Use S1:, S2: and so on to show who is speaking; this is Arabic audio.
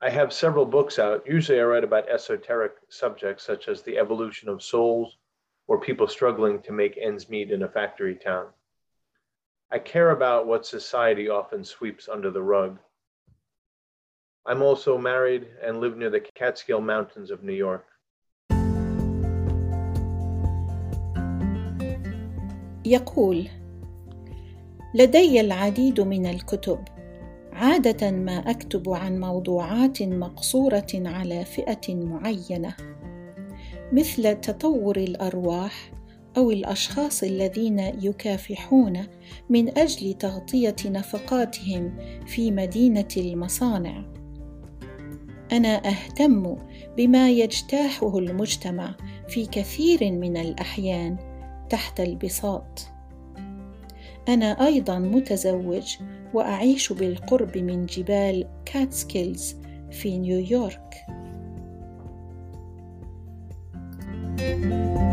S1: I have several books out. Usually I write about esoteric subjects such as the evolution of souls or people struggling to make ends meet in a factory town. I care about what society often sweeps under the rug. I'm also married and live near the Catskill Mountains of New York.
S2: يقول لدي العديد من الكتب عادة ما أكتب عن موضوعات مقصورة على فئة معينة مثل تطور الأرواح أو الأشخاص الذين يكافحون من أجل تغطية نفقاتهم في مدينة المصانع. أنا أهتم بما يجتاحه المجتمع في كثير من الأحيان تحت البساط. أنا أيضا متزوج وأعيش بالقرب من جبال كاتسكيلز في نيويورك. thank you